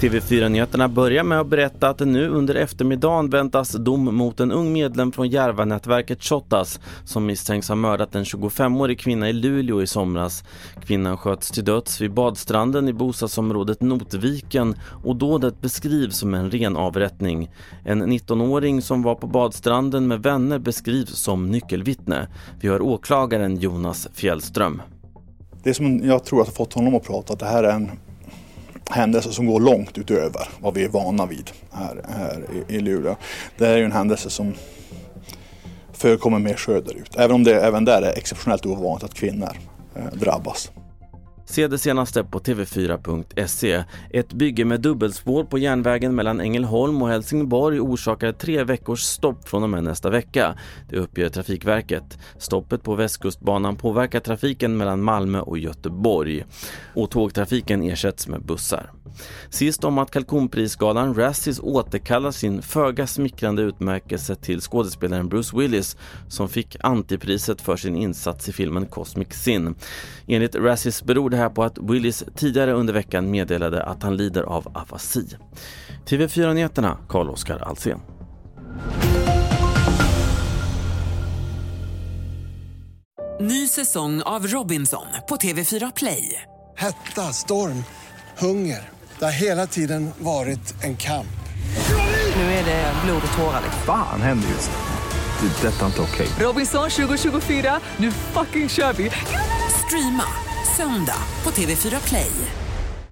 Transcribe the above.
TV4-nyheterna börjar med att berätta att det nu under eftermiddagen väntas dom mot en ung medlem från Järvanätverket Shottaz som misstänks ha mördat en 25-årig kvinna i Luleå i somras. Kvinnan sköts till döds vid badstranden i bostadsområdet Notviken och dådet beskrivs som en ren avrättning. En 19-åring som var på badstranden med vänner beskrivs som nyckelvittne. Vi hör åklagaren Jonas Fjällström. Det som jag tror att har fått honom att prata att det här är en händelse som går långt utöver vad vi är vana vid här, här i, i Luleå. Det är ju en händelse som förekommer mer söderut. Även om det även där är exceptionellt ovanligt att kvinnor eh, drabbas. Se det senaste på tv4.se. Ett bygge med dubbelspår på järnvägen mellan Ängelholm och Helsingborg orsakar tre veckors stopp från och med nästa vecka. Det uppger Trafikverket. Stoppet på Västkustbanan påverkar trafiken mellan Malmö och Göteborg. Och tågtrafiken ersätts med bussar. Sist om att kalkonprisgalan Razzies återkallar sin föga smickrande utmärkelse till skådespelaren Bruce Willis som fick antipriset för sin insats i filmen Cosmic Sin. Enligt Razzies beror det här på att Willis tidigare under veckan meddelade att han lider av afasi. TV4-nyheterna, Carl-Oskar Alsen. Ny säsong av Robinson på TV4 Play. Hetta, storm, hunger. Det har hela tiden varit en kamp. Nu är det blod och tårar. Fan händer just nu. Det. är Detta är inte okej. Robinson 2024, nu fucking kör vi! Streama söndag på TV4 Play.